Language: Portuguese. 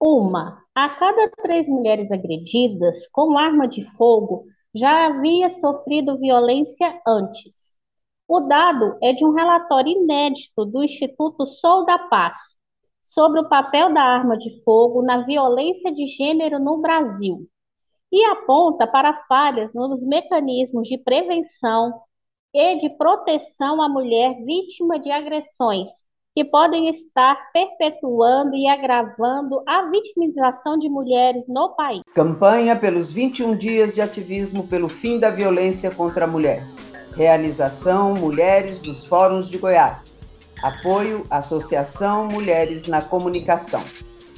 Uma, a cada três mulheres agredidas com arma de fogo já havia sofrido violência antes. O dado é de um relatório inédito do Instituto Sol da Paz, sobre o papel da arma de fogo na violência de gênero no Brasil e aponta para falhas nos mecanismos de prevenção e de proteção à mulher vítima de agressões, que podem estar perpetuando e agravando a vitimização de mulheres no país. Campanha pelos 21 dias de ativismo pelo fim da violência contra a mulher. Realização Mulheres dos Fóruns de Goiás. Apoio Associação Mulheres na Comunicação.